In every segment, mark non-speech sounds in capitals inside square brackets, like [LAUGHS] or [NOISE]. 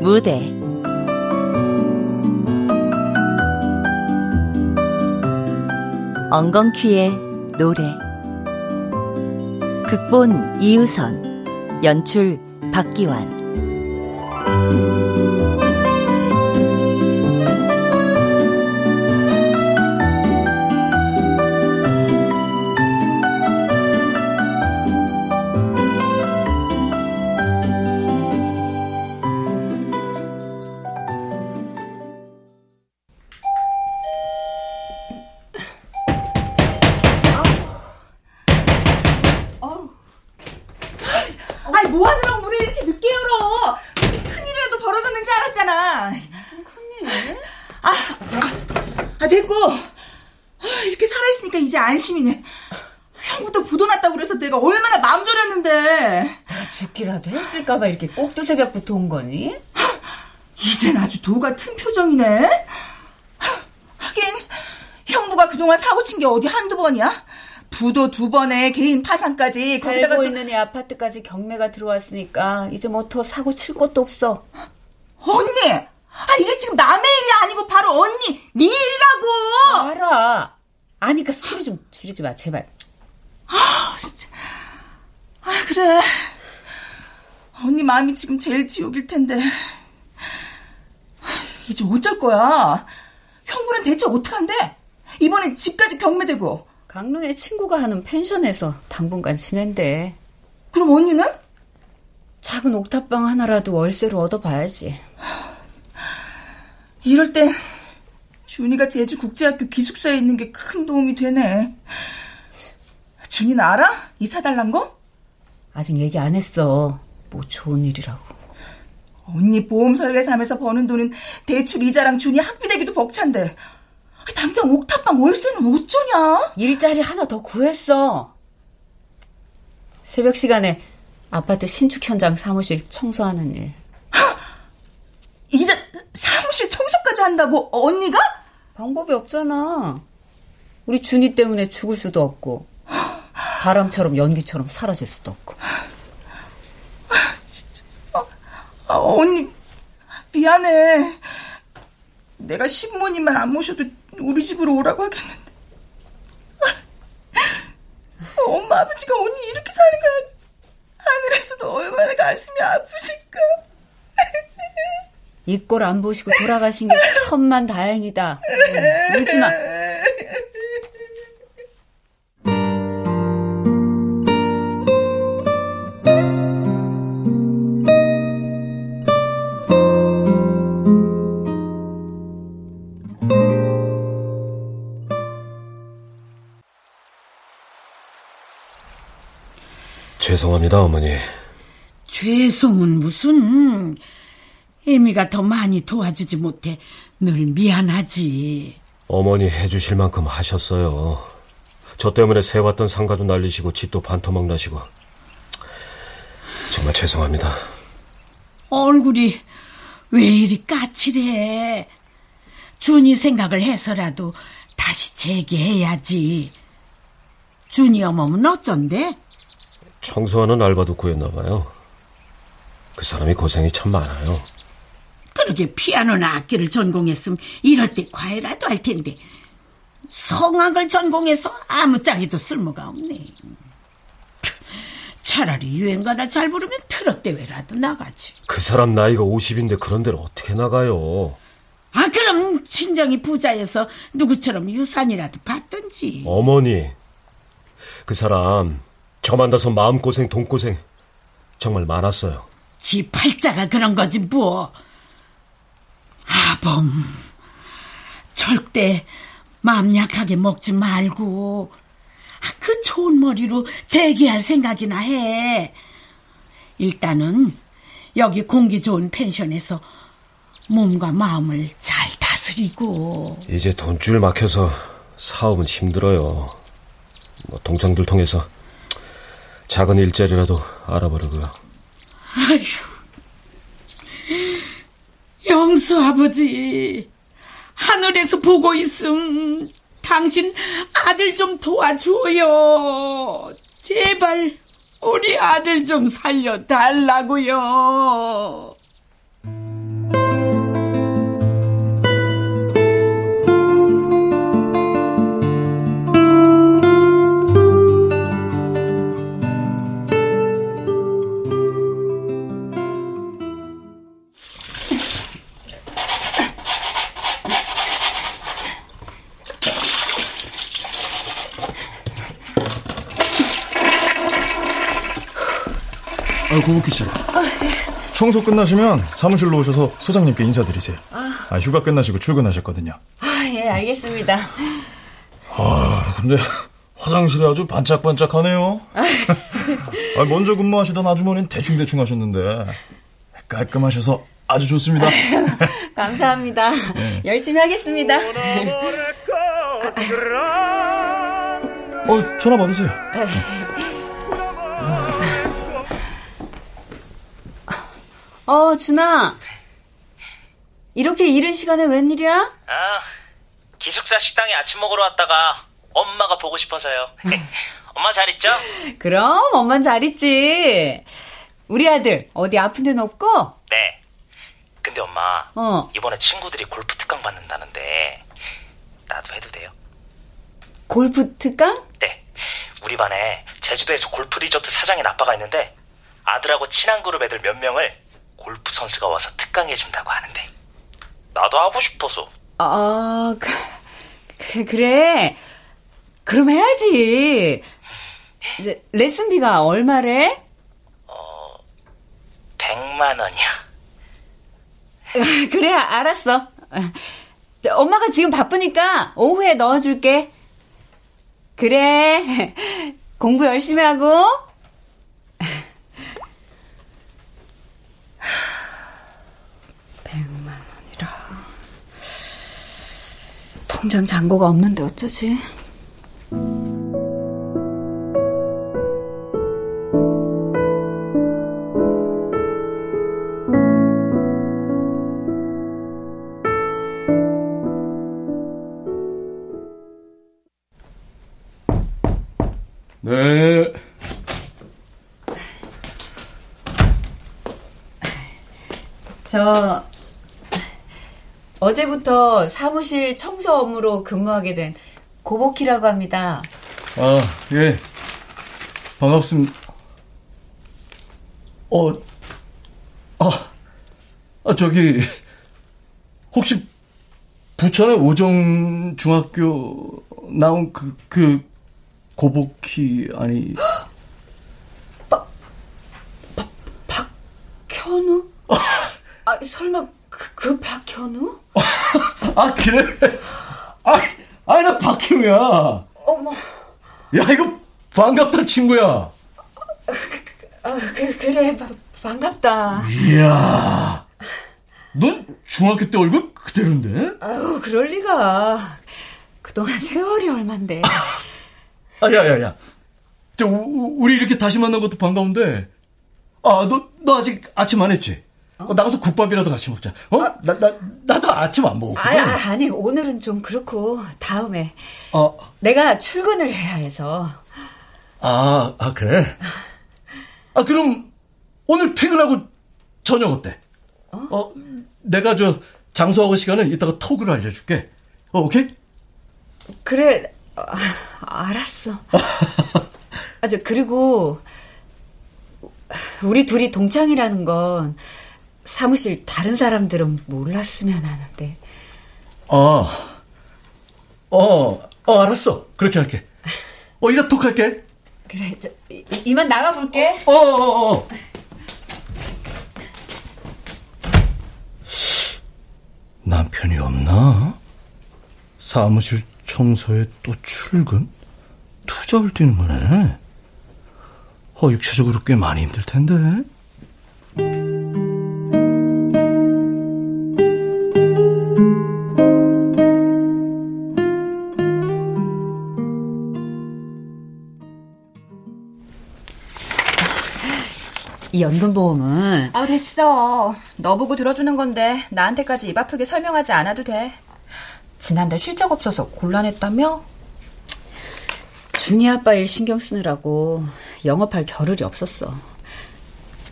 무대. 엉겅퀴의 노래. 극본 이유선. 연출 박기환 새벽부터 온 거니? 이젠 아주 도 같은 표정이네. 하긴 형부가 그동안 사고 친 게 어디 한두 번이야? 부도 두 번에 개인 파산까지 거기다가 살고 있는 이 아파트까지 경매가 들어왔으니까 이제 뭐 더 사고 칠 것도 없어. 언니, 아 이게 지금 남의 일이 아니고 바로 언니 네 일이라고. 알아. 아니까 소리 좀 지르지 마, 제발. 아, 진짜. 아, 그래. 언니 마음이 지금 제일 지옥일 텐데. 이제 어쩔 거야? 형부는 대체 어떡한데? 이번에 집까지 경매되고. 강릉에 친구가 하는 펜션에서 당분간 지낸대. 그럼 언니는? 작은 옥탑방 하나라도 월세로 얻어봐야지. 이럴 땐 준이가 제주 국제학교 기숙사에 있는 게 큰 도움이 되네. 준이는 알아? 이사 달란 거? 아직 얘기 안 했어. 뭐 좋은 일이라고. 언니 보험 설계사 하면서 버는 돈은 대출 이자랑 준이 학비 대기도 벅찬데. 당장 옥탑방 월세는 어쩌냐? 일자리 하나 더 구했어. 새벽 시간에 아파트 신축 현장 사무실 청소하는 일. 이제 사무실 청소까지 한다고 언니가? 방법이 없잖아. 우리 준이 때문에 죽을 수도 없고 바람처럼 연기처럼 사라질 수도 없고. 아, 진짜. 아, 아, 언니 미안해. 내가 신부님만 안 모셔도 우리 집으로 오라고 하겠는데. 아, 엄마 아버지가 언니 이렇게 사는 거 하늘에서도 얼마나 가슴이 아프실까. 이 꼴 안 보시고 돌아가신 게 천만 다행이다. 응, 울지 마. 죄송합니다, 어머니. 죄송은 무슨 애미가 더 많이 도와주지 못해 늘 미안하지. 어머니 해주실 만큼 하셨어요. 저 때문에 세웠던 상가도 날리시고 집도 반토막 나시고. 정말 죄송합니다. 얼굴이 왜 이리 까칠해. 준이 생각을 해서라도 다시 재개해야지. 준이 어머는 어쩐데? 청소하는 알바도 구했나 봐요. 그 사람이 고생이 참 많아요. 그러게 피아노나 악기를 전공했으면 이럴 때 과외라도 할 텐데 성악을 전공해서 아무짝에도 쓸모가 없네. 차라리 유행가나 잘 부르면 트롯 대회라도 나가지. 그 사람 나이가 50인데 그런 데를 어떻게 나가요? 아 그럼 친정이 부자여서 누구처럼 유산이라도 받든지. 어머니, 그 사람 저 만나서 마음고생 돈고생 정말 많았어요. 지 팔자가 그런 거지 뭐. 아범, 절대 마음 약하게 먹지 말고 아, 그 좋은 머리로 재기할 생각이나 해. 일단은 여기 공기 좋은 펜션에서 몸과 마음을 잘 다스리고. 이제 돈줄 막혀서 사업은 힘들어요. 뭐 동창들 통해서 작은 일자리라도 알아보려고요. 아휴, 영수 아버지, 하늘에서 보고 있음. 당신 아들 좀 도와줘요. 제발 우리 아들 좀 살려달라고요. 고복희 씨. 청소 끝나시면 사무실로 오셔서 소장님께 인사드리세요. 아, 휴가 끝나시고 출근하셨거든요. 아, 예, 알겠습니다. 아, 근데 화장실이 아주 반짝반짝하네요. 아, [LAUGHS] 먼저 근무하시던 아주머니는 대충대충 하셨는데 깔끔하셔서 아주 좋습니다. 감사합니다. 네. 열심히 하겠습니다. 어, 전화 받으세요. 어, 준아. 이렇게 이른 시간에 웬일이야? 아, 기숙사 식당에 아침 먹으러 왔다가 엄마가 보고 싶어서요. [LAUGHS] 엄마 잘 있죠? 그럼 엄만 잘 있지. 우리 아들 어디 아픈 데는 없고? 네. 근데 엄마, 어. 이번에 친구들이 골프 특강 받는다는데 나도 해도 돼요? 골프 특강? 네. 우리 반에 제주도에서 골프 리조트 사장인 아빠가 있는데 아들하고 친한 그룹 애들 몇 명을 골프 선수가 와서 특강해 준다고 하는데 나도 하고 싶어서. 아, 그, 그, 그래. 그럼 해야지. 이제 레슨비가 얼마래? 어, 100만 원이야. 그래, 알았어. 엄마가 지금 바쁘니까 오후에 넣어줄게. 그래. 공부 열심히 하고. 백만 원이라. 통장 잔고가 없는데 어쩌지? 네. 저 어제부터 사무실 청소 업무로 근무하게 된 고복희라고 합니다. 아, 예. 반갑습니다. 어, 아, 아, 저기, 혹시 부천의 오정 중학교 나온 그, 그, 고복희, 아니. 바, 바, 박현우? [LAUGHS] 아, 설마 그, 그 박현우? 아, 그래? 아, 아니, 나 박현우야. 어머. 야, 이거 반갑다, 친구야. 아, 그, 그래, 바, 반갑다. 이야. 넌 중학교 때 얼굴 그대로인데? 아유, 그럴 리가. 그동안 세월이 얼만데. 아, 야, 야, 야. 저, 우리 이렇게 다시 만난 것도 반가운데. 아, 너, 너 아직 아침 안 했지? 어? 나가서 국밥이라도 같이 먹자. 어? 아, 나, 나, 나도 아침 안 먹었거든. 아, 아니, 오늘은 좀 그렇고, 다음에. 어. 내가 출근을 해야 해서. 아, 아, 그래? 아, 그럼, 오늘 퇴근하고 저녁 어때? 어? 어 내가 저, 장소하고 시간을 이따가 톡으로 알려줄게. 어, 오케이? 그래, 아, 알았어. [LAUGHS] 아, 저, 그리고, 우리 둘이 동창이라는 건 사무실 다른 사람들은 몰랐으면 하는데. 아, 어, 어, 알았어. 그렇게 할게. 어, 이따 톡할게. 그래, 저, 이, 이만 나가볼게. 어, 어, 어. 남편이 없나? 사무실 청소에 또 출근? 투잡을 뛰는 거네. 어, 육체적으로 꽤 많이 힘들 텐데. 이 연금보험은? 아 됐어. 너 보고 들어주는 건데 나한테까지 입 아프게 설명하지 않아도 돼. 지난달 실적 없어서 곤란했다며? 준이 아빠 일 신경 쓰느라고 영업할 겨를이 없었어.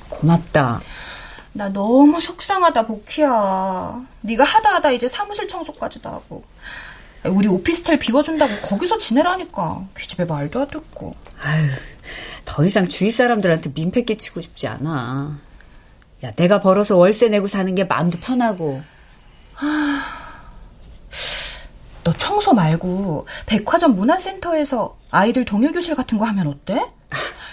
고맙다. 나 너무 속상하다 복희야. 네가 하다 하다 이제 사무실 청소까지도 하고. 우리 오피스텔 비워준다고 거기서 지내라니까. 기집애 말도 안 듣고. 아유 더 이상 주위 사람들한테 민폐 끼치고 싶지 않아. 야, 내가 벌어서 월세 내고 사는 게 마음도 편하고. 하... 너 청소 말고 백화점 문화센터에서 아이들 동요교실 같은 거 하면 어때?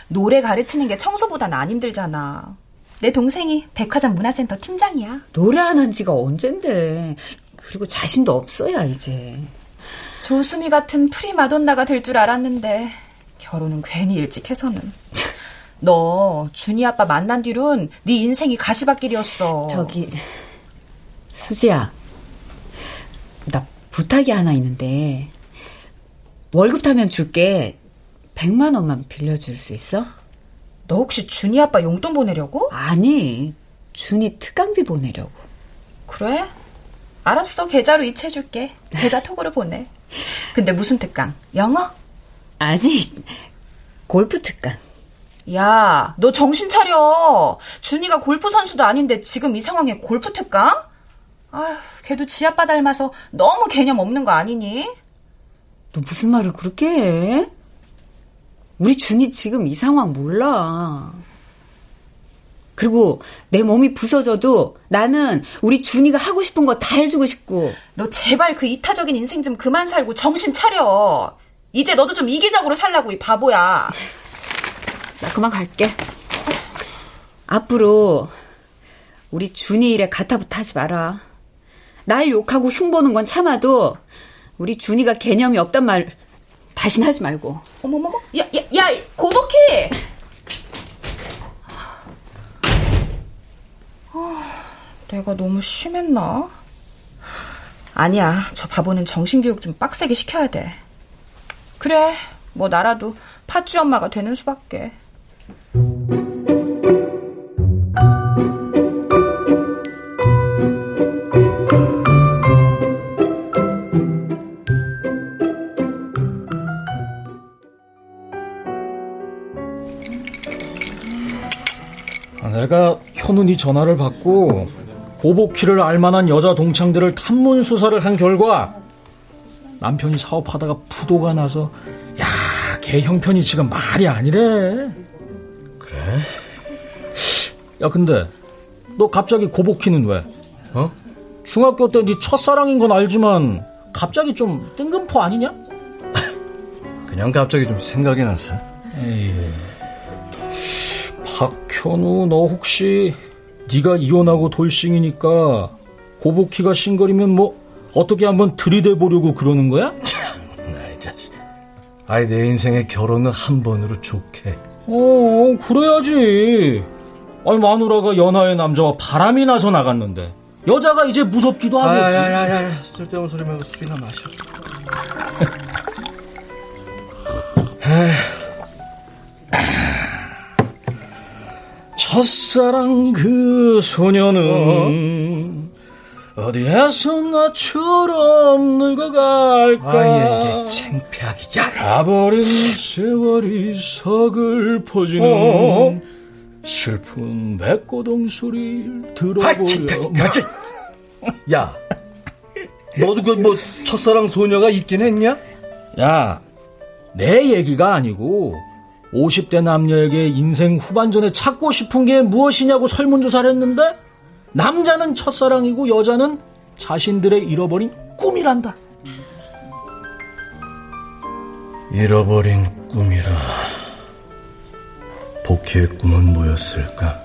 노래 가르치는 게 청소보다는 안 힘들잖아. 내 동생이 백화점 문화센터 팀장이야. 노래 안 한 지가 언젠데. 그리고 자신도 없어야 이제. 조수미 같은 프리마돈나가 될 줄 알았는데 결혼은 괜히 일찍 해서는. 너 준이 아빠 만난 뒤론 네 인생이 가시밭길이었어. 저기 수지야. 나 부탁이 하나 있는데 월급 타면 줄게. 100만 원만 빌려줄 수 있어? 너 혹시 준이 아빠 용돈 보내려고? 아니, 준이 특강비 보내려고. 그래? 알았어, 계좌로 이체해줄게. 계좌 [LAUGHS] 톡으로 보내. 근데 무슨 특강? 영어? 아니, 골프 특강. 야, 너 정신 차려. 준이가 골프 선수도 아닌데 지금 이 상황에 골프 특강? 아휴, 걔도 지 아빠 닮아서 너무 개념 없는 거 아니니? 너 무슨 말을 그렇게 해? 우리 준이 지금 이 상황 몰라. 그리고 내 몸이 부서져도 나는 우리 준이가 하고 싶은 거 다 해주고 싶고. 너 제발 그 이타적인 인생 좀 그만 살고 정신 차려. 이제 너도 좀 이기적으로 살라고 이 바보야. 나 그만 갈게. 앞으로 우리 준이 일에 가타부타 하지 마라. 날 욕하고 흉보는 건 참아도 우리 준이가 개념이 없단 말 다신 하지 말고. 어머머머, 야, 야, 야, 고복희! 아, 내가 너무 심했나? 아니야, 저 바보는 정신교육 좀 빡세게 시켜야 돼. 그래, 뭐 나라도 팥쥐 엄마가 되는 수밖에. 내가 현훈이 전화를 받고 고복희를 알만한 여자 동창들을 탐문 수사를 한 결과 남편이 사업하다가 부도가 나서 야, 걔 형편이 지금 말이 아니래. 그래? 야, 근데 너 갑자기 고복희는 왜? 어? 중학교 때 네 첫사랑인 건 알지만 갑자기 좀 뜬금포 아니냐? [LAUGHS] 그냥 갑자기 좀 생각이 나서. 에이. 박현우 너 혹시 네가 이혼하고 돌싱이니까 고복희가 싱글이면 뭐 어떻게 한번 들이대 보려고 그러는 거야? [LAUGHS] 나이 자식. 아이 내 인생의 결혼은 한 번으로 좋게. 어 그래야지. 아니 마누라가 연하의 남자와 바람이 나서 나갔는데 여자가 이제 무섭기도 하겠지. 아야야야 쓸데없는 소리 말고 술이나 마셔. 첫사랑 그 소녀는 어? 디에서 나처럼 늙어갈까 아 이게 창피하기. 야 가버린 세월이 서글퍼지는 어어어? 슬픈 백고동 소리를 아, 들어보려 창피하지. 야, 너도 그 뭐 첫사랑 소녀가 있긴 했냐? 야, 내 얘기가 아니고 50대 남녀에게 인생 후반전에 찾고 싶은 게 무엇이냐고 설문조사를 했는데 남자는 첫사랑이고 여자는 자신들의 잃어버린 꿈이란다. 잃어버린 꿈이라. 복희의 꿈은 뭐였을까?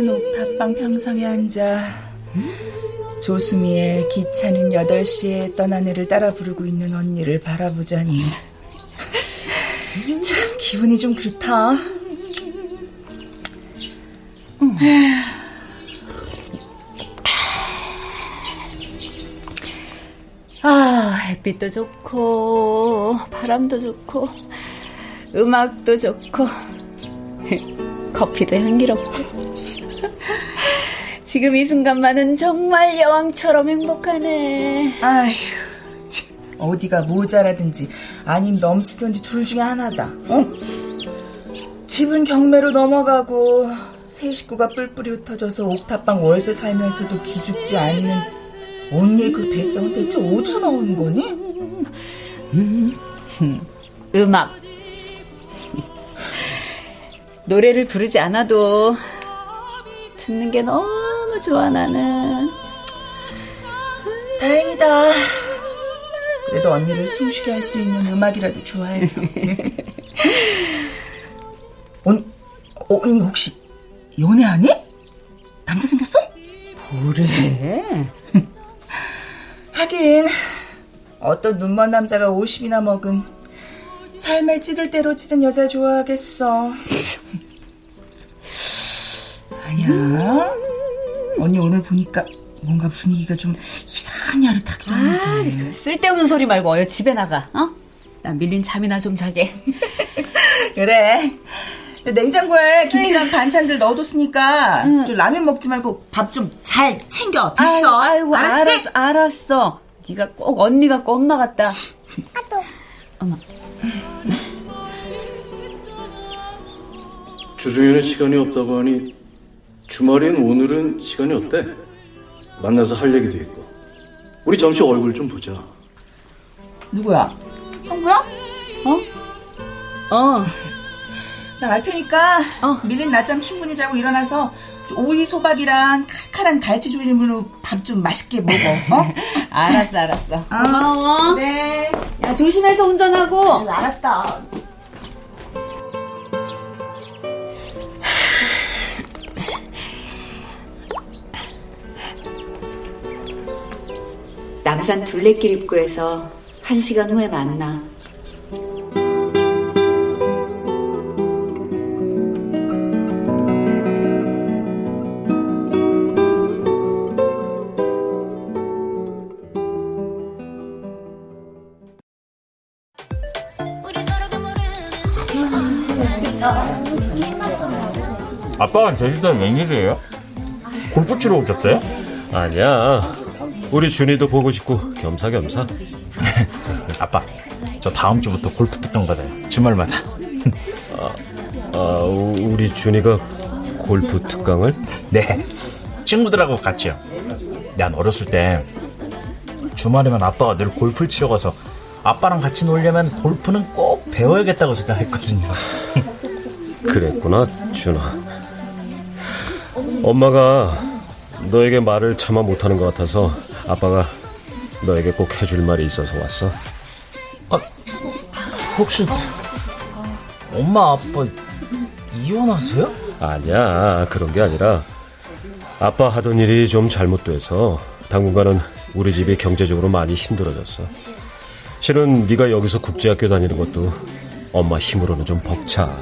보이는 옥탑방 평상에 앉아 조수미의 기차는 8시에 떠난 애를 따라 부르고 있는 언니를 바라보자니 [LAUGHS] 참 기분이 좀 그렇다. 아, 햇빛도 좋고, 바람도 좋고, 음악도 좋고, [LAUGHS] 커피도 향기롭고. 지금 이 순간만은 정말 여왕처럼 행복하네. 아휴, 참, 어디가 모자라든지 아님 넘치든지 둘 중에 하나다. 어? 집은 경매로 넘어가고 새 식구가 뿔뿔이 흩어져서 옥탑방 월세 살면서도 기죽지 않는 언니의 그 배짱은 대체 어디서 나오는 거니? 음악. 노래를 부르지 않아도 듣는 게 너무 좋아 나는. 다행이다. 그래도 언니를 숨쉬게 할 수 있는 음악이라도 좋아해서. [LAUGHS] 언니, 어, 언니 혹시 연애하니? 남자 생겼어? 뭐래? [LAUGHS] 하긴 어떤 눈먼 남자가 50이나 먹은 삶에 찌들 대로 찌든 여자 좋아하겠어. [LAUGHS] 아니야. 언니 오늘 보니까 뭔가 분위기가 좀 이상하게 야릇하기도 한데. 아, 쓸데없는 소리 말고 어여 집에 나가. 어? 나 밀린 잠이나 좀 자게. [LAUGHS] 그래. 냉장고에 김치랑 반찬들 넣어뒀으니까 응. 좀 라면 먹지 말고 밥 좀 잘 챙겨 드셔. 아이고, 아이고 알았지? 알았어, 알았어. 네가 꼭 언니 같고 엄마 같다. 어머. 주중에는 시간이 없다고 하니 주말인 오늘은 시간이 어때? 만나서 할 얘기도 있고 우리 점심 얼굴 좀 보자. 누구야? 형부야? 어? 어. 나알 테니까 어. 밀린 낮잠 충분히 자고 일어나서 오이 소박이랑 칼칼한 갈치조림으로 밥 좀 맛있게 먹어. 어? [LAUGHS] 알았어, 알았어. 어. 고마워. 네. 야 조심해서 운전하고. 네, 알았어. 남산 둘레길 입구에서 한 시간 후에 만나. 아빠가 제주도에 웬일이에요? 골프 치러 오셨어요? 아니야. 우리 준이도 보고 싶고 겸사겸사. [LAUGHS] 아빠, 저 다음 주부터 골프 특강 받아요. 주말마다. 아, 아, 우리 준이가 골프 특강을? 네. 친구들하고 같이요. 난 어렸을 때 주말이면 아빠가 늘 골프를 치러 가서 아빠랑 같이 놀려면 골프는 꼭 배워야겠다고 생각했거든요. 그랬구나, 준아. 엄마가 너에게 말을 차마 못하는 것 같아서 아빠가 너에게 꼭 해줄 말이 있어서 왔어. 아, 혹시 엄마 아빠 이혼하세요? 아니야 그런 게 아니라 아빠 하던 일이 좀 잘못돼서 당분간은 우리 집이 경제적으로 많이 힘들어졌어. 실은 네가 여기서 국제학교 다니는 것도 엄마 힘으로는 좀 벅차.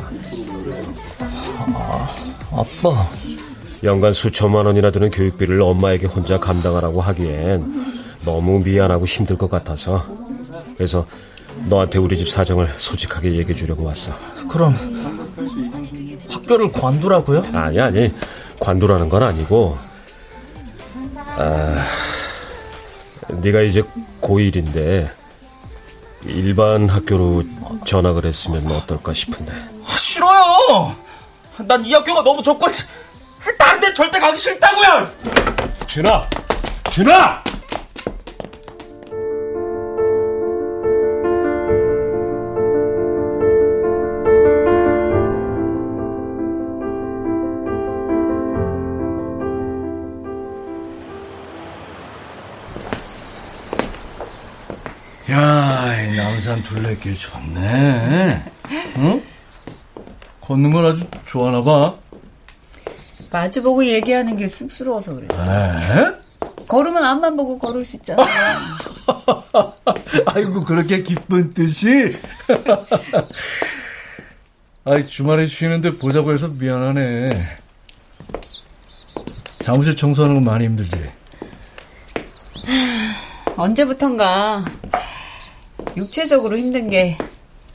아, 아빠. 연간 수천만 원이나 드는 교육비를 엄마에게 혼자 감당하라고 하기엔 너무 미안하고 힘들 것 같아서 그래서 너한테 우리 집 사정을 솔직하게 얘기해 주려고 왔어. 그럼 학교를 관두라고요? 아니 아니 관두라는 건 아니고 아, 네가 이제 고1인데 일반 학교로 전학을 했으면 어떨까 싶은데. 아, 싫어요. 난 이 학교가 너무 좋고 다른 데 절대 가기 싫다고요! 준아! 준아! 야, 이 남산 둘레길 좋네. 응? 걷는 걸 아주 좋아하나 봐. 마주보고 얘기하는 게 쑥스러워서 그래. 걸으면 앞만 보고 걸을 수 있잖아. [LAUGHS] 아이고 그렇게 기쁜 뜻이. [LAUGHS] 아이 주말에 쉬는데 보자고 해서 미안하네. 사무실 청소하는 건 많이 힘들지. [SIGHS] 언제부턴가 육체적으로 힘든 게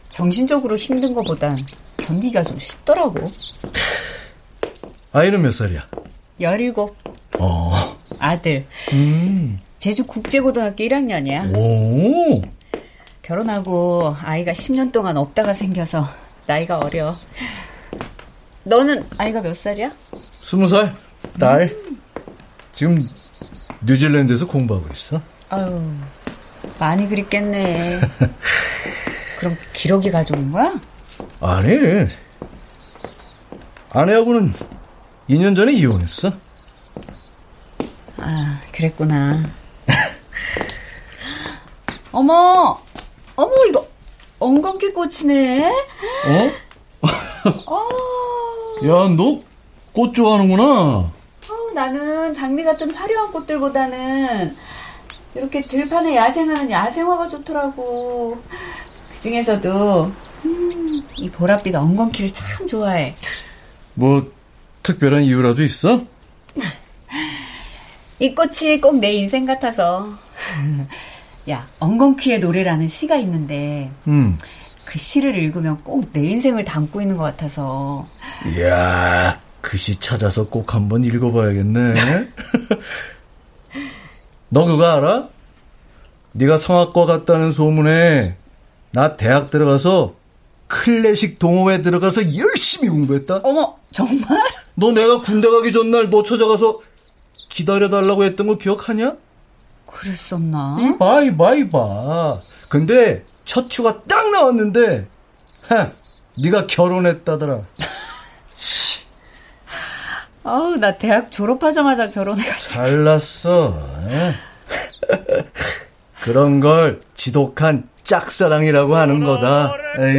정신적으로 힘든 것보단 견디기가 좀 쉽더라고. 아이는 몇 살이야? 17. 어. 아들. 음. 제주 국제고등학교 1학년이야. 오. 결혼하고 아이가 10년 동안 없다가 생겨서 나이가 어려. 너는 아이가 몇 살이야? 스무 살, 딸. 지금 뉴질랜드에서 공부하고 있어. 아유, 많이 그립겠네. [LAUGHS] 그럼 기러기 가족인 거야? 아니. 아내하고는 2년 전에 이혼했어. 아, 그랬구나. [LAUGHS] 어머, 어머, 이거 엉겅퀴 꽃이네? 어? 어, [LAUGHS] 야, 너 꽃 좋아하는구나. 어, 나는 장미 같은 화려한 꽃들보다는 이렇게 들판에 야생하는 야생화가 좋더라고. 그 중에서도 음, 이 보랏빛 엉겅퀴를 참 좋아해. 뭐, 특별한 이유라도 있어? 이 꽃이 꼭 내 인생 같아서. 야, 엉겅퀴의 노래라는 시가 있는데 음. 그 시를 읽으면 꼭 내 인생을 담고 있는 것 같아서. 이야, 그 시 찾아서 꼭 한번 읽어봐야겠네. [LAUGHS] 너 그거 알아? 네가 성악과 갔다는 소문에 나 대학 들어가서 클래식 동호회 들어가서 열심히 공부했다. 어머, 정말? 너 내가 군대 가기 전날 너 찾아가서 기다려달라고 했던 거 기억하냐? 그랬었나? 이봐, 이봐, 이봐. 근데 첫 휴가 딱 나왔는데, 하, 네가 결혼했다더라. [LAUGHS] 아우, 나 대학 졸업하자마자 결혼해가지고. 잘났어. 에? 그런 걸 지독한 짝사랑이라고 하는 거다. 에이.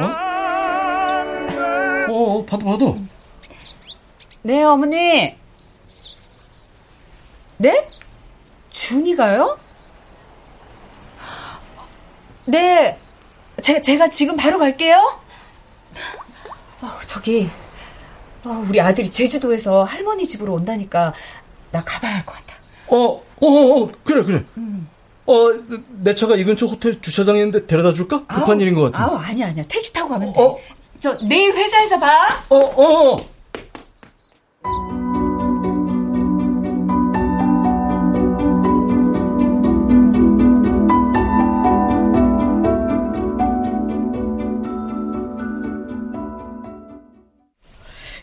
어? 어, 받아, 받아. 네, 어머니. 네? 준이가요? 네. 제, 제가 지금 바로 갈게요. 어, 저기, 어, 우리 아들이 제주도에서 할머니 집으로 온다니까 나 가봐야 할 것 같아. 어, 어, 어, 그래, 그래. 어, 내 차가 이 근처 호텔 주차장에 있는데 데려다 줄까? 급한 아우, 일인 것 같은데. 아우, 아니야, 아니야. 택시 타고 가면 돼. 저 내일 회사에서 봐. 어, 어, 어.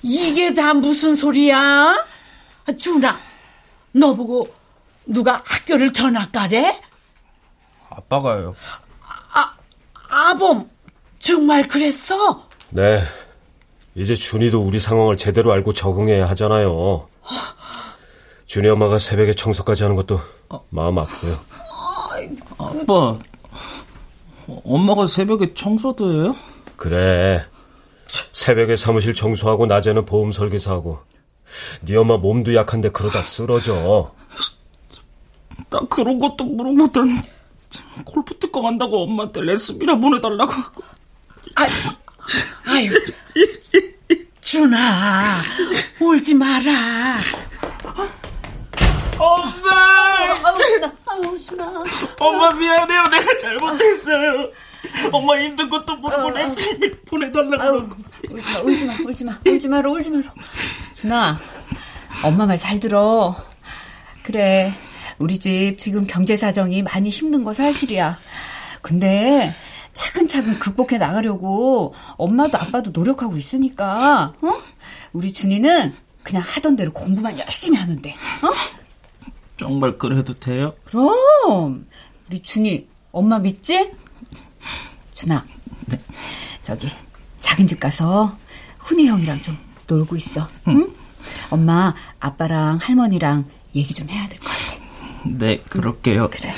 이게 다 무슨 소리야? 준아, 너 보고 누가 학교를 전학 가래? 아빠가요. 아범, 정말 그랬어? 네. 이제 준이도 우리 상황을 제대로 알고 적응해야 하잖아요. 준이 엄마가 새벽에 청소까지 하는 것도 마음 아프고요. 아빠, 엄마가 새벽에 청소도 해요? 그래. 새벽에 사무실 청소하고 낮에는 보험 설계사하고. 네 엄마 몸도 약한데 그러다 쓰러져. 나 그런 것도 물어보더니 골프 특강 한다고 엄마한테 레슨비나 보내달라고 하고. 아유, 아유, 준아, 울지 마라. 엄마! 아우, 준아, 아우, 준아. 엄마 미안해요. 내가 잘못했어요. 엄마 힘든 것도 모르고 레슨비 보내달라고 아우, 하고. 울지 마, 울지 마, 울지 마, 울지 마라, 울지 마라. 준아, 엄마 말 잘 들어. 그래, 우리 집 지금 경제 사정이 많이 힘든 거 사실이야. 근데 차근차근 극복해 나가려고 엄마도 아빠도 노력하고 있으니까, 어? 우리 준이는 그냥 하던 대로 공부만 열심히 하면 돼, 어? 정말 그래도 돼요? 그럼 우리 준이 엄마 믿지? 준아, 저기 작은 집 가서 훈이 형이랑 좀 놀고 있어. 응? 엄마 아빠랑 할머니랑 얘기 좀 해야 될 것 같아. 네, 그럴게요. 그래.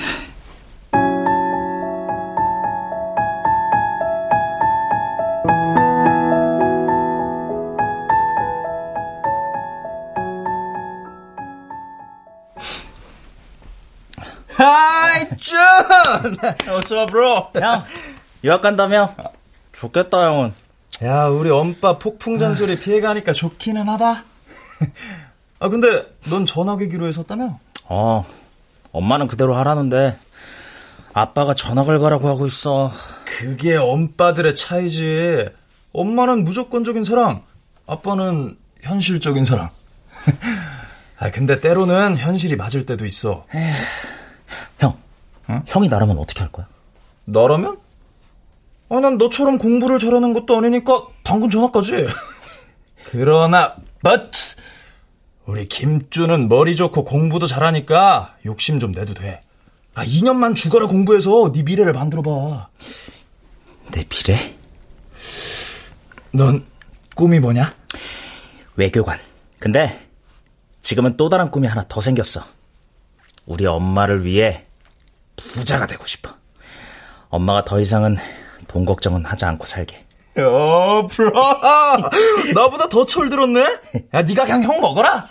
[LAUGHS] 어서 와, 브로. 형, 유학 간다며? 좋겠다, 형은. 야, 우리 엄빠 폭풍 잔소리 피해가니까 좋기는 하다. [LAUGHS] 아, 근데 넌 전화기기로 했었다며? 어, 엄마는 그대로 하라는데, 아빠가 전학을 가라고 하고 있어. 그게 엄빠들의 차이지. 엄마는 무조건적인 사랑, 아빠는 현실적인 사랑. [LAUGHS] 아, 근데 때로는 현실이 맞을 때도 있어. 형, 형이 나라면 어떻게 할 거야? 나라면? 아, 난 너처럼 공부를 잘하는 것도 아니니까 당근 전화까지. [LAUGHS] 그러나, but! 우리 김주는 머리 좋고 공부도 잘하니까 욕심 좀 내도 돼. 아, 2년만 죽어라 공부해서 네 미래를 만들어봐. 내 미래? 넌 꿈이 뭐냐? 외교관. 근데 지금은 또 다른 꿈이 하나 더 생겼어. 우리 엄마를 위해 부자가 되고 싶어. 엄마가 더 이상은 돈 걱정은 하지 않고 살게. 야, 브라! [LAUGHS] 나보다 더 철들었네? 야, 네가 그냥 형 먹어라!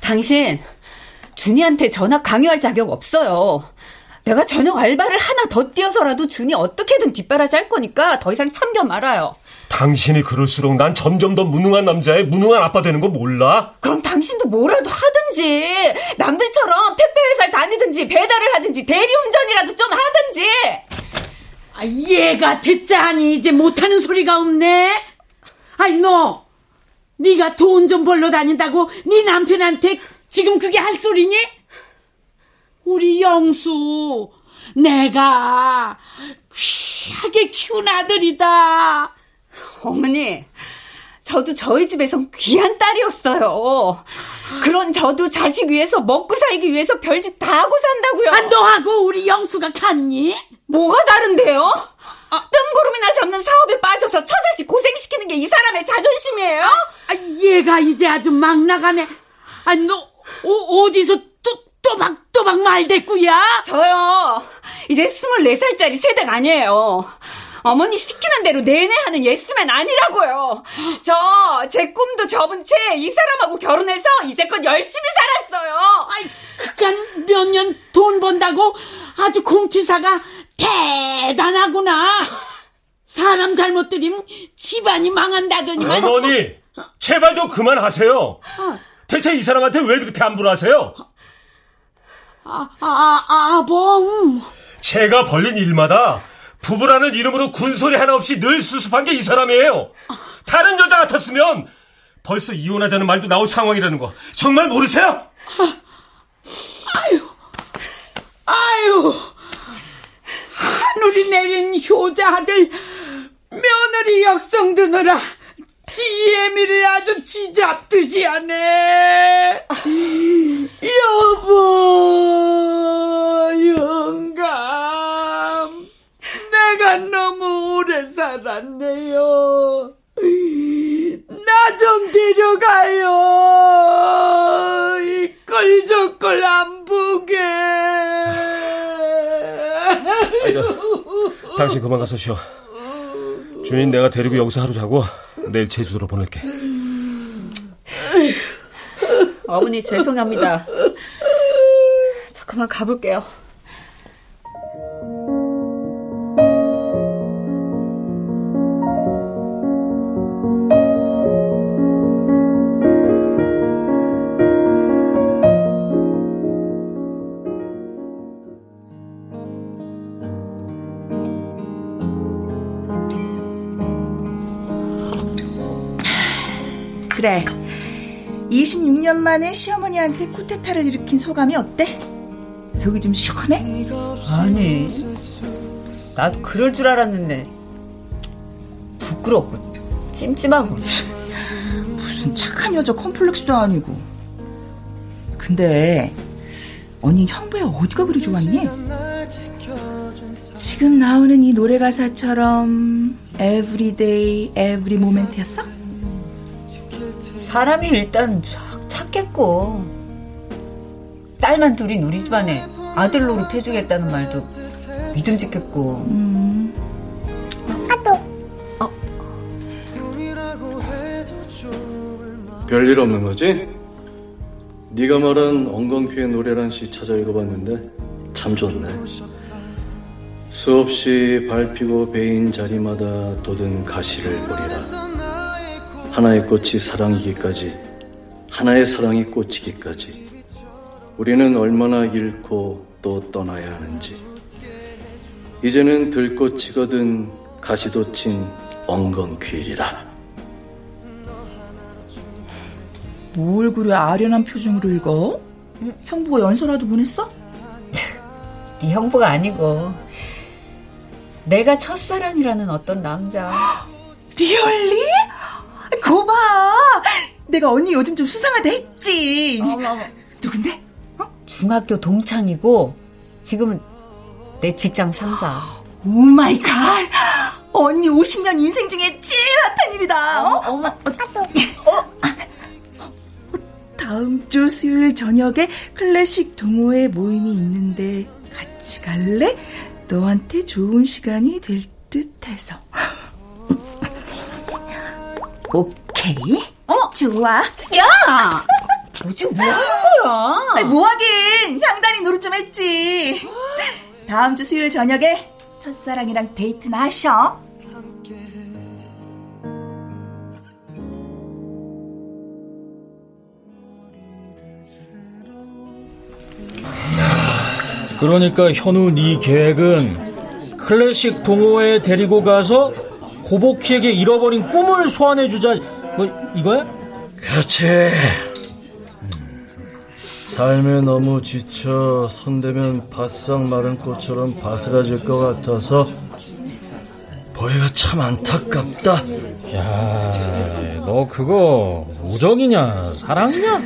당신 준이한테 전학 강요할 자격 없어요. 내가 저녁 알바를 하나 더 뛰어서라도 준이 어떻게든 뒷바라지 할 거니까 더 이상 참견 말아요. 당신이 그럴수록 난 점점 더 무능한 남자의 무능한 아빠 되는 거 몰라? 그럼 당신도 뭐라도 하든지 남들처럼 택배 회사를 다니든지 배달을 하든지 대리운전이라도 좀 하든지 아, 얘가 듣자 하니 이제 못하는 소리가 없네. 아이 너 네가 돈 좀 벌러 다닌다고 네 남편한테 지금 그게 할 소리니? 우리 영수 내가 귀하게 키운 아들이다. 어머니, 저도 저희 집에선 귀한 딸이었어요. 그런 저도 자식 위해서 먹고 살기 위해서 별짓 다 하고 산다고요. 아, 너하고 우리 영수가 같니? 뭐가 다른데요? 뜬구름이나 잡는 사업에 빠져서 처자식 고생시키는 게 이 사람의 자존심이에요? 아, 얘가 이제 아주 막 나가네. 아, 너 어, 디서 또, 또박또박 말대꾸야? 저요. 이제 24살짜리 세대가 아니에요. 어머니 시키는 대로 내내 하는 예스맨 아니라고요. 저 제 꿈도 접은 채 이 사람하고 결혼해서 이제껏 열심히 살았어요. 아이, 그간 몇 년 돈 번다고 아주 공치사가 대단하구나. 사람 잘못 들이면 집안이 망한다더니만. 어머니, 제발 좀 그만하세요. 대체 이 사람한테 왜 그렇게 안부하세요 아, 아, 아, 아범. 제가 벌린 일마다 부부라는 이름으로 군소리 하나 없이 늘 수습한 게 이 사람이에요. 다른 여자 같았으면 벌써 이혼하자는 말도 나올 상황이라는 거 정말 모르세요? 아유, 아유, 하늘이 내린 효자 아들 며느리 역성 드느라 지혜미를 아주 쥐잡듯이 하네. 여보, 영감. 내가 너무 오래 살았네요. 나 좀 데려가요. 이 꼴저꼴 안 보게. 아이고, 당신 그만 가서 쉬어. 준인 내가 데리고 여기서 하루 자고 내일 제주도로 보낼게. 어머니 죄송합니다. 저 그만 가볼게요. 그래. 26년 만에 시어머니한테 쿠데타를 일으킨 소감이 어때? 속이 좀 시원해? 아니, 나도 그럴 줄 알았는데 부끄럽고 찜찜하고 [LAUGHS] 무슨 착한 여자 컴플렉스도 아니고. 근데 언니 형부야 어디가 그리 좋았니? 지금 나오는 이 노래 가사처럼 everyday, every moment였어? 사람이 일단 쫙 찾겠고 딸만 둘인 우리 집안에 아들 노릇 해주겠다는 말도 믿음직했고 음. 어. 별일 없는 거지? 네가 말한 엉겅퀴의 노래란 시 찾아 읽어봤는데 참 좋네. 수없이 밟히고 베인 자리마다 돋은 가시를 보리라. 하나의 꽃이 사랑이기까지, 하나의 사랑이 꽂히기까지, 우리는 얼마나 잃고 또 떠나야 하는지. 이제는 들꽃이거든 가시도친 엉겅퀴리라. 뭘 그래 아련한 표정으로 읽어? 형부가 연서라도 보냈어? [LAUGHS] 네 형부가 아니고 내가 첫사랑이라는 어떤 남자. [GASPS] Really? 거 봐. 내가 언니 요즘 좀 수상하다 했지. 어머, 어머. 누군데? 어? 중학교 동창이고 지금은 내 직장 상사. Oh my God. 언니 50년 인생 중에 제일 핫한 일이다. 어머, 어? 어머. 어? 다음 주 수요일 저녁에 클래식 동호회 모임이 있는데 같이 갈래? 너한테 좋은 시간이 될 듯해서. 오케이. 어, 좋아. 야! [LAUGHS] 뭐지, 뭐 하는 거야? 아니, 뭐 하긴. 향단이 노릇 좀 했지. [GASPS] 다음 주 수요일 저녁에 첫사랑이랑 데이트나 하셔. 그러니까 현우 네 계획은 클래식 동호회에 데리고 가서 고복희에게 잃어버린 꿈을 소환해주자 뭐 이거야? 그렇지 삶에 너무 지쳐 손대면 바싹 마른 꽃처럼 바스라질 것 같아서 보기가 참 안타깝다 야, 너 그거 우정이냐 사랑이냐?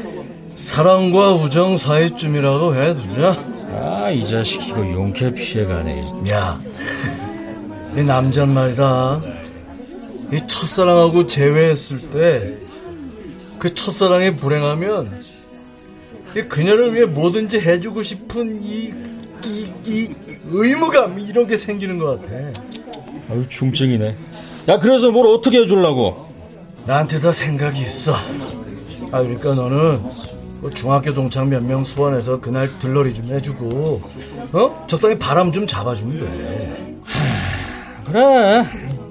사랑과 우정 사이쯤이라고 해두자 아, 이 자식 이거 용케 피해가네. 야, 이 남잔 말이다. 이 첫사랑하고 재회했을 때, 그 첫사랑이 불행하면, 이 그녀를 위해 뭐든지 해주고 싶은 이, 이, 이 의무감, 이런 게 생기는 것 같아. 아유, 중증이네. 야, 그래서 뭘 어떻게 해주려고? 나한테 더 생각이 있어. 아, 그러니까 너는, 뭐 중학교 동창 몇 명 소환해서 그날 들러리 좀 해주고 어? 적당히 바람 좀 잡아주면 돼 그래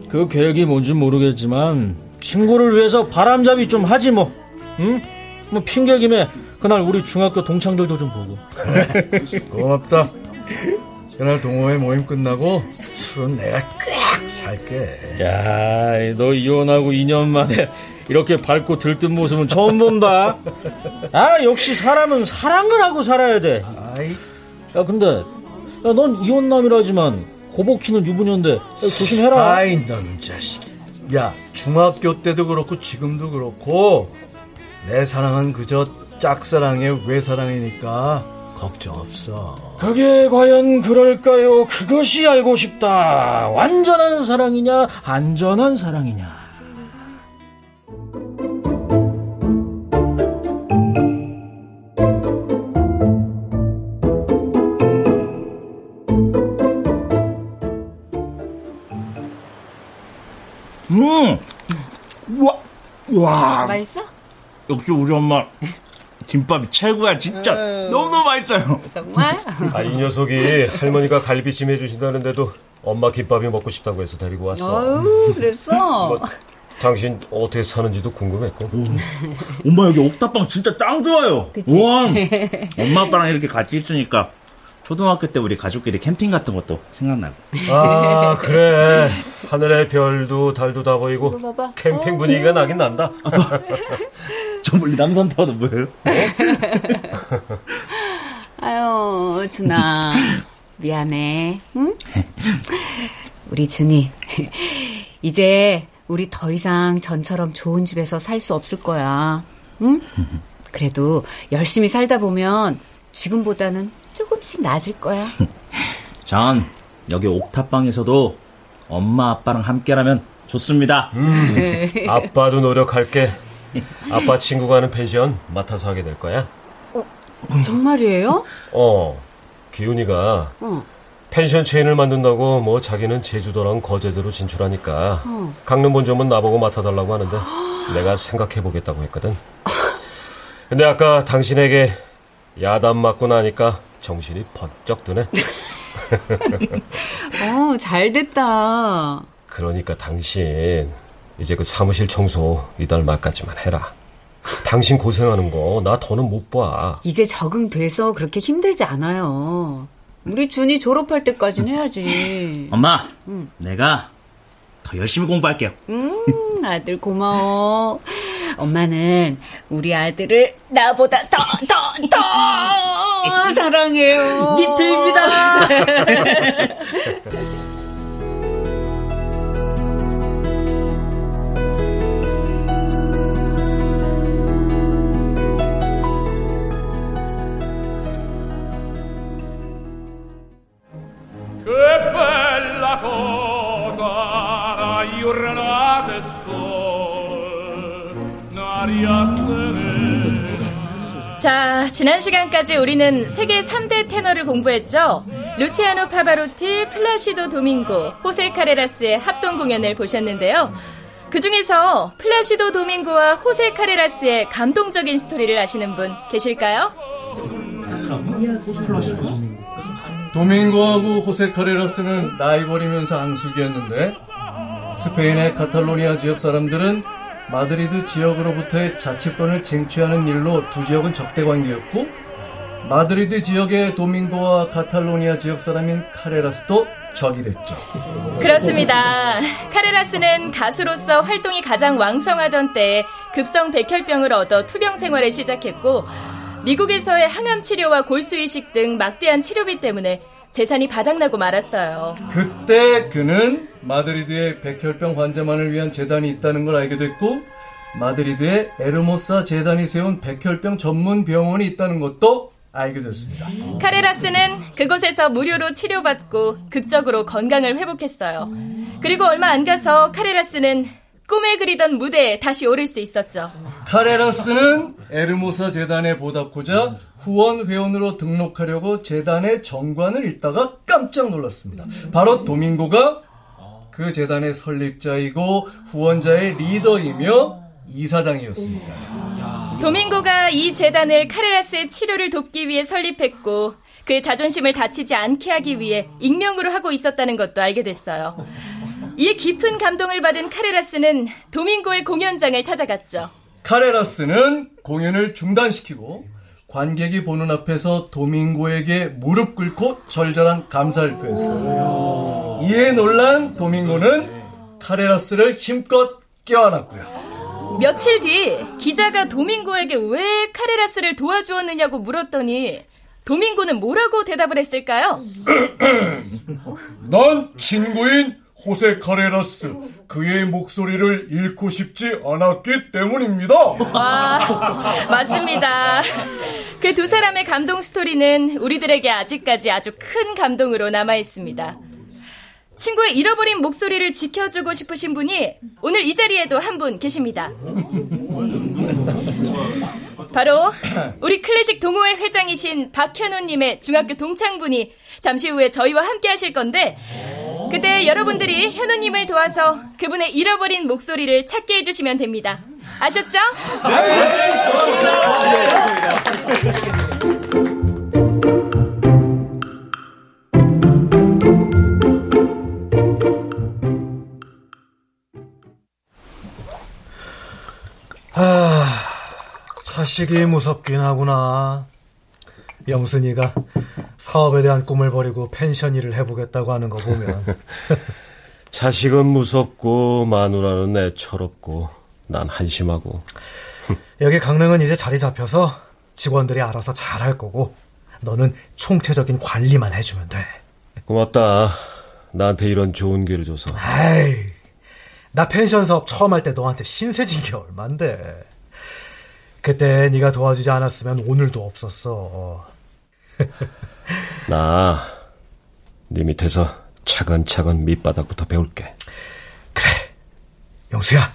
그 계획이 뭔지 모르겠지만 친구를 위해서 바람잡이 좀 하지 뭐 응? 뭐 핑계 김에 그날 우리 중학교 동창들도 좀 보고 [LAUGHS] 고맙다 그날 동호회 모임 끝나고 술은 내가 꽉 살게 야 너 이혼하고 2년 만에 이렇게 밝고 들뜬 모습은 처음 본다. 아, 역시 사람은 사랑을 하고 살아야 돼. 아이. 야, 근데, 야, 넌 이혼남이라지만, 고복희는 유부녀인데, 조심해라. 아이, 놈 자식. 야, 중학교 때도 그렇고, 지금도 그렇고, 내 사랑은 그저 짝사랑의 외사랑이니까, 걱정 없어. 그게 과연 그럴까요? 그것이 알고 싶다. 완전한 사랑이냐, 안전한 사랑이냐. 와. 맛있어? 역시 우리 엄마 김밥이 최고야 진짜 음. 너무너무 맛있어요. 정말? [LAUGHS] 아, 이 녀석이 할머니가 갈비찜 해주신다는데도 엄마 김밥이 먹고 싶다고 해서 데리고 왔어. 아유, 그랬어? [LAUGHS] 뭐, 당신 어떻게 사는지도 궁금했고. 오, 엄마 여기 옥탑방 진짜 짱 좋아요. 그치? 우와. [LAUGHS] 엄마 아빠랑 이렇게 같이 있으니까 초등학교 때 우리 가족끼리 캠핑 같은 것도 생각나고. 아, 그래. 하늘의 별도 달도 다 보이고 캠핑 어. 분위기가 나긴 난다. [LAUGHS] 저 멀리 남산 타워도 뭐예요? [LAUGHS] 아유, 준아. 미안해. 응? [LAUGHS] 우리 준이. 이제 우리 더 이상 전처럼 좋은 집에서 살 수 없을 거야. 응? 그래도 열심히 살다 보면 지금보다는 조금씩 나아질 거야. [LAUGHS] 전 여기 옥탑방에서도 엄마 아빠랑 함께라면 좋습니다. 음, 아빠도 노력할게. 아빠 친구가 하는 펜션 맡아서 하게 될 거야. 어, 정말이에요? 어, 기훈이가 어. 펜션 체인을 만든다고 뭐 자기는 제주도랑 거제도로 진출하니까 어. 강릉 본점은 나보고 맡아달라고 하는데 내가 생각해 보겠다고 했거든. 근데 아까 당신에게 야단 맞고 나니까 정신이 번쩍 드네. [LAUGHS] 어, 잘 됐다. 그러니까 당신 이제 그 사무실 청소 이달 말까지만 해라. 당신 고생하는 거 나 더는 못 봐. 이제 적응돼서 그렇게 힘들지 않아요. 우리 준이 졸업할 때까지는 해야지. [LAUGHS] 엄마, 응. 내가 더 열심히 공부할게요. 음, 아들 고마워. 엄마는 우리 아들을 나보다 더, 더, 더 사랑해요. 미트입니다. 자, 지난 시간까지 우리는 세계 3대 테너를 공부했죠. 루치아노 파바로티, 플라시도 도밍고, 호세 카레라스의 합동 공연을 보셨는데요. 그 중에서 플라시도 도밍고와 호세 카레라스의 감동적인 스토리를 아시는 분 계실까요? 도밍고하고 호세 카레라스는 라이벌이면서 앙숙이었는데 스페인의 카탈로니아 지역 사람들은 마드리드 지역으로부터의 자치권을 쟁취하는 일로 두 지역은 적대 관계였고 마드리드 지역의 도밍고와 카탈로니아 지역 사람인 카레라스도 적이 됐죠. 그렇습니다. 카레라스는 가수로서 활동이 가장 왕성하던 때에 급성 백혈병을 얻어 투병 생활을 시작했고 미국에서의 항암 치료와 골수 이식 등 막대한 치료비 때문에 재산이 바닥나고 말았어요. 그때 그는 마드리드에 백혈병 환자만을 위한 재단이 있다는 걸 알게 됐고 마드리드에 에르모사 재단이 세운 백혈병 전문 병원이 있다는 것도 알게 됐습니다. 카레라스는 그곳에서 무료로 치료받고 극적으로 건강을 회복했어요. 그리고 얼마 안 가서 카레라스는 꿈에 그리던 무대에 다시 오를 수 있었죠. 카레라스는 에르모사 재단에 보답고자 후원 회원으로 등록하려고 재단의 정관을 읽다가 깜짝 놀랐습니다. 바로 도밍고가 그 재단의 설립자이고 후원자의 리더이며 이사장이었습니다. 도밍고가 이 재단을 카레라스의 치료를 돕기 위해 설립했고 그 자존심을 다치지 않게 하기 위해 익명으로 하고 있었다는 것도 알게 됐어요. 이에 깊은 감동을 받은 카레라스는 도밍고의 공연장을 찾아갔죠. 카레라스는 공연을 중단시키고 관객이 보는 앞에서 도밍고에게 무릎 꿇고 절절한 감사를 표했어요. 이에 놀란 도밍고는 카레라스를 힘껏 껴안았고요. 며칠 뒤 기자가 도밍고에게 왜 카레라스를 도와주었느냐고 물었더니 도밍고는 뭐라고 대답을 했을까요? [CLEARS THROAT] 난 친구인 호세 카레라스 그의 목소리를 잃고 싶지 않았기 때문입니다. 와, 맞습니다. 그 두 사람의 감동 스토리는 우리들에게 아직까지 아주 큰 감동으로 남아 있습니다. 친구의 잃어버린 목소리를 지켜주고 싶으신 분이 오늘 이 자리에도 한 분 계십니다. 바로 우리 클래식 동호회 회장이신 박현우님의 중학교 동창분이 잠시 후에 저희와 함께 하실 건데 그때 여러분들이 현우님을 도와서 그분의 잃어버린 목소리를 찾게 해주시면 됩니다. 아셨죠? 아, 자식이 무섭긴 하구나. 영순이가 사업에 대한 꿈을 버리고 펜션 일을 해보겠다고 하는 거 보면. [LAUGHS] 자식은 무섭고 마누라는 애처롭고 난 한심하고. [LAUGHS] 여기 강릉은 이제 자리 잡혀서 직원들이 알아서 잘 할 거고 너는 총체적인 관리만 해주면 돼. 고맙다. 나한테 이런 좋은 기회를 줘서. 아이, 나 펜션 사업 처음 할 때 너한테 신세 진 게 얼만데. 그때 네가 도와주지 않았으면 오늘도 없었어. [LAUGHS] 나, 네 밑에서 차근차근 밑바닥부터 배울게. 그래, 영수야,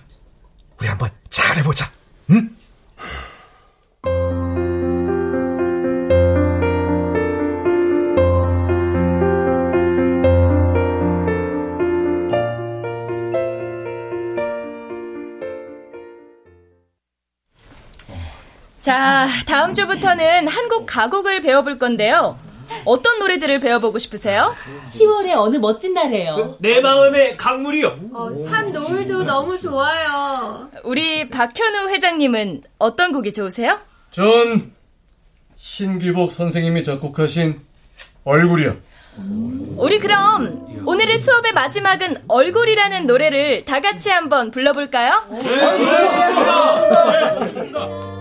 우리 한번 잘해보자, 응? 자, 다음 주부터는 한국 가곡을 배워볼 건데요. 어떤 노래들을 배워보고 싶으세요? 10월에 어느 멋진 날이에요. 내 마음의 강물이요. 어, 산 노을도 너무 좋아요. 우리 박현우 회장님은 어떤 곡이 좋으세요? 전 신기복 선생님이 작곡하신 얼굴이야. 우리 그럼 오늘의 수업의 마지막은 얼굴이라는 노래를 다 같이 한번 불러볼까요? 짱짱하게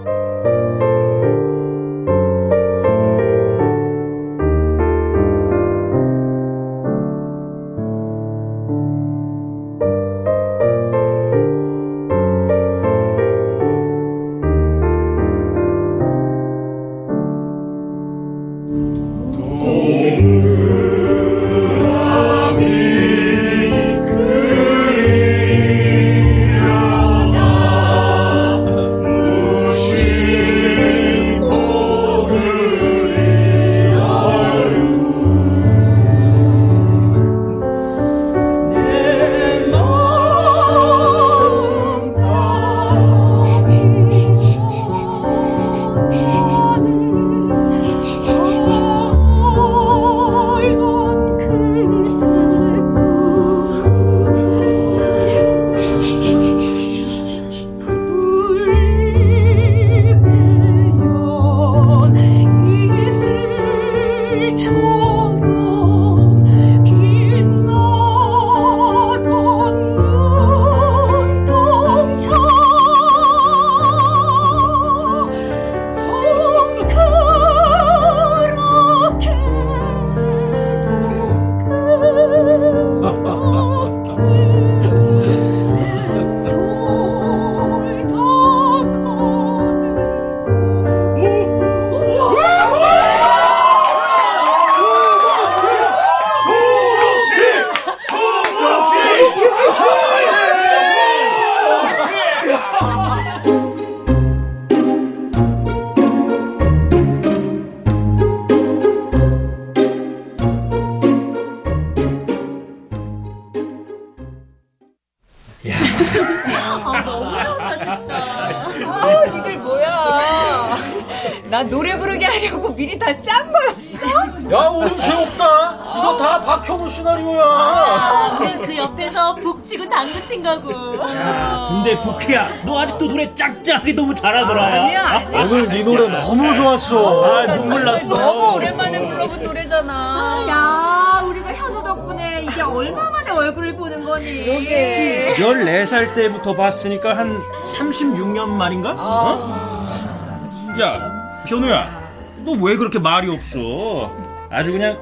너무 좋았어. 아, 눈물 났어. 너무 오랜만에 불러본 노래잖아. 아, 야, 우리가 현우 덕분에 이게 얼마만에 얼굴을 보는 거니? 이게 14살 때부터 봤으니까 한 36년 만인가? 아. 어? 야, 현우야. 너 왜 그렇게 말이 없어? 아주 그냥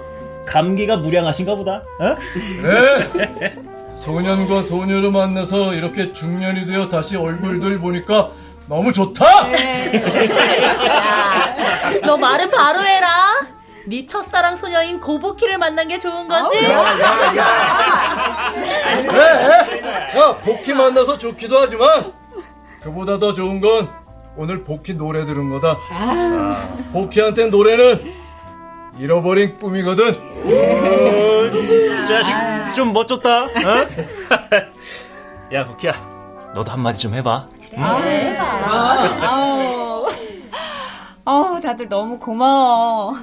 감기가 무량하신가 보다. 어? 그래. 소년과 소녀를 만나서 이렇게 중년이 되어 다시 얼굴들 보니까 너무 좋다. 네. [LAUGHS] 야, 너 말은 바로 해라. 네 첫사랑 소녀인 고보키를 만난 게 좋은 거지? 야, 야, 야. [LAUGHS] 그래. 야, 보키 만나서 좋기도 하지만 그보다 더 좋은 건 오늘 보키 노래 들은 거다. 아. 보키한테 노래는 잃어버린 꿈이거든. 어, 자식 좀 멋졌다. 어? [LAUGHS] 야, 보키야, 너도 한마디 좀 해봐. 응? 아, 해봐. 아 우, 아우, 다들 너무 고마워.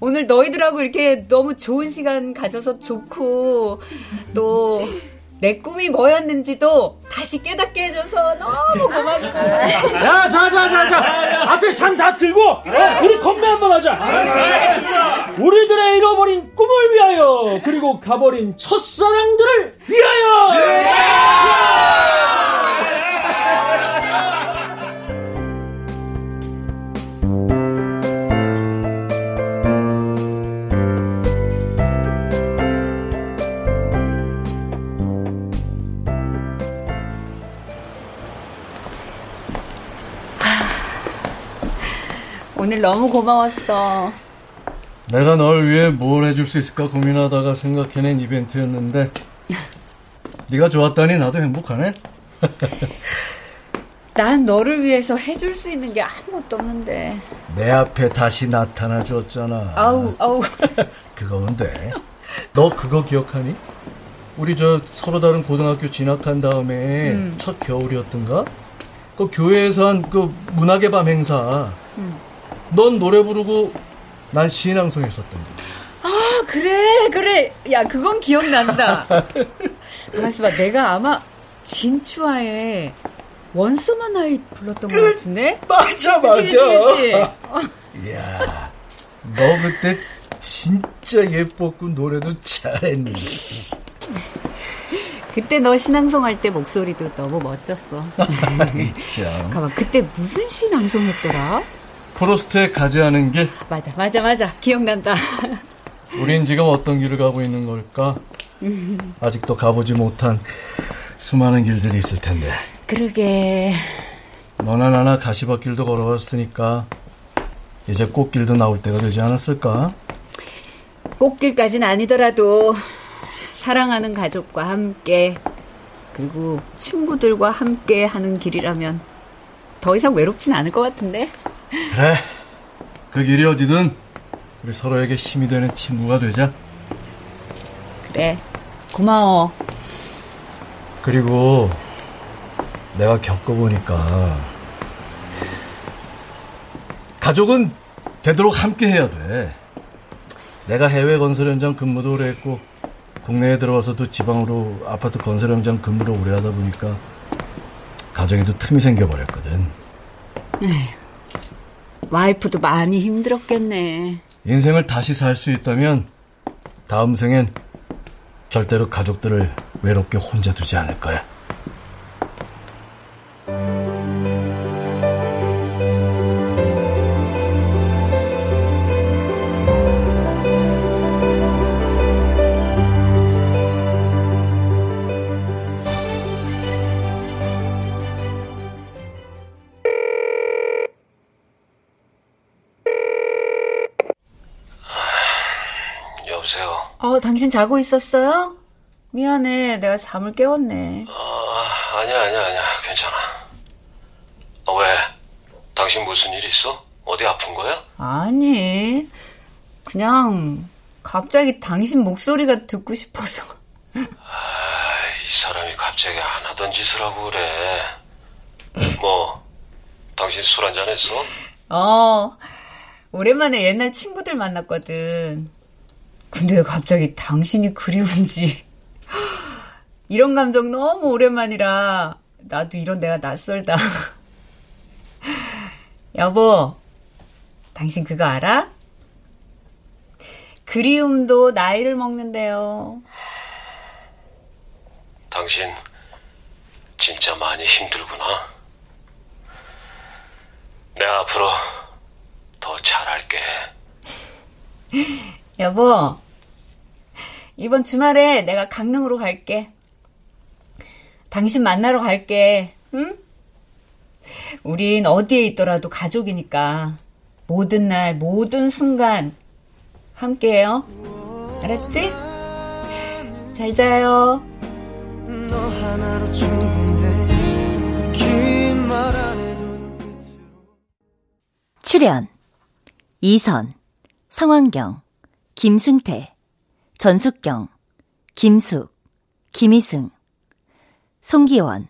오늘 너희들하고 이렇게 너무 좋은 시간 가져서 좋고, 또, 내 꿈이 뭐였는지도 다시 깨닫게 해줘서 너무 고맙고. 야, 자, 자, 자, 자. 앞에 잔다 들고, 그래. 우리 건배 한번 하자. 우리들의 잃어버린 꿈을 위하여, 그리고 가버린 첫사랑들을 위하여! 오늘 너무 고마웠어. 내가 널 위해 뭘 해줄 수 있을까 고민하다가 생각해낸 이벤트였는데 네가 좋았다니 나도 행복하네. [LAUGHS] 난 너를 위해서 해줄 수 있는 게 아무것도 없는데. 내 앞에 다시 나타나 줬잖아. 아우, 아우. [LAUGHS] 그거면 돼. 너 그거 기억하니? 우리 저 서로 다른 고등학교 진학한 다음에 음. 첫 겨울이었던가? 그 교회에서 한 그 문학의 밤 행사. 음. 넌 노래 부르고 난 신앙송 했었던 아 그래 그래. 야 그건 기억난다. [LAUGHS] 가만있어 봐. 내가 아마 진추아의 원서만 아이 불렀던 것 같은데? 맞아 맞아. [LAUGHS] 이야 너 그때 진짜 예뻤고 노래도 잘했니. [LAUGHS] 그때 너 신앙송 할 때 목소리도 너무 멋졌어. 가만, 그때 무슨 신앙송 했더라? 프로스트의 가지 않은 길? 맞아, 맞아, 맞아. 기억난다. [LAUGHS] 우린 지금 어떤 길을 가고 있는 걸까? 아직도 가보지 못한 수많은 길들이 있을 텐데. 그러게. 너나 나나 가시밭길도 걸어왔으니까 이제 꽃길도 나올 때가 되지 않았을까? 꽃길까진 아니더라도 사랑하는 가족과 함께 그리고 친구들과 함께 하는 길이라면 더 이상 외롭진 않을 것 같은데. 그래. 그 길이 어디든 우리 서로에게 힘이 되는 친구가 되자. 그래. 고마워. 그리고 내가 겪어보니까 가족은 되도록 함께 해야 돼. 내가 해외 건설 현장 근무도 오래 했고 국내에 들어와서도 지방으로 아파트 건설 현장 근무를 오래 하다 보니까 가정에도 틈이 생겨버렸거든. 에휴, 와이프도 많이 힘들었겠네. 인생을 다시 살 수 있다면 다음 생엔 절대로 가족들을 외롭게 혼자 두지 않을 거야. 당신 자고 있었어요? 미안해. 내가 잠을 깨웠네. 아, 아니야, 아니야, 아니야. 괜찮아. 아, 왜? 당신 무슨 일 있어? 어디 아픈 거야? 아니. 그냥 갑자기 당신 목소리가 듣고 싶어서. 아, 이 사람이 갑자기 안 하던 짓을 하고 그래. 뭐, 당신 술 한잔 했어? 어. 오랜만에 옛날 친구들 만났거든. 근데 왜 갑자기 당신이 그리운지. [LAUGHS] 이런 감정 너무 오랜만이라 나도 이런 내가 낯설다. [LAUGHS] 여보, 당신 그거 알아? 그리움도 나이를 먹는데요. 당신 진짜 많이 힘들구나. 내가 앞으로 더 잘할게. [LAUGHS] 여보, 이번 주말에 내가 강릉으로 갈게. 당신 만나러 갈게, 응? 우린 어디에 있더라도 가족이니까 모든 날, 모든 순간 함께해요. 알았지? 잘 자요. 너 하나로 충분해 긴말 안 해도 출연 이선, 성환경, 김승태, 전숙경, 김숙, 김희승, 송기원,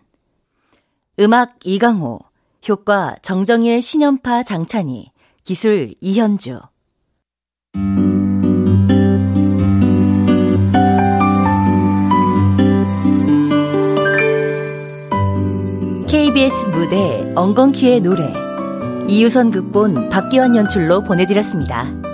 음악 이강호, 효과 정정일 신연파 장찬희, 기술 이현주. KBS 무대 엉겅퀴의 노래 이유선 극본 박기환 연출로 보내드렸습니다.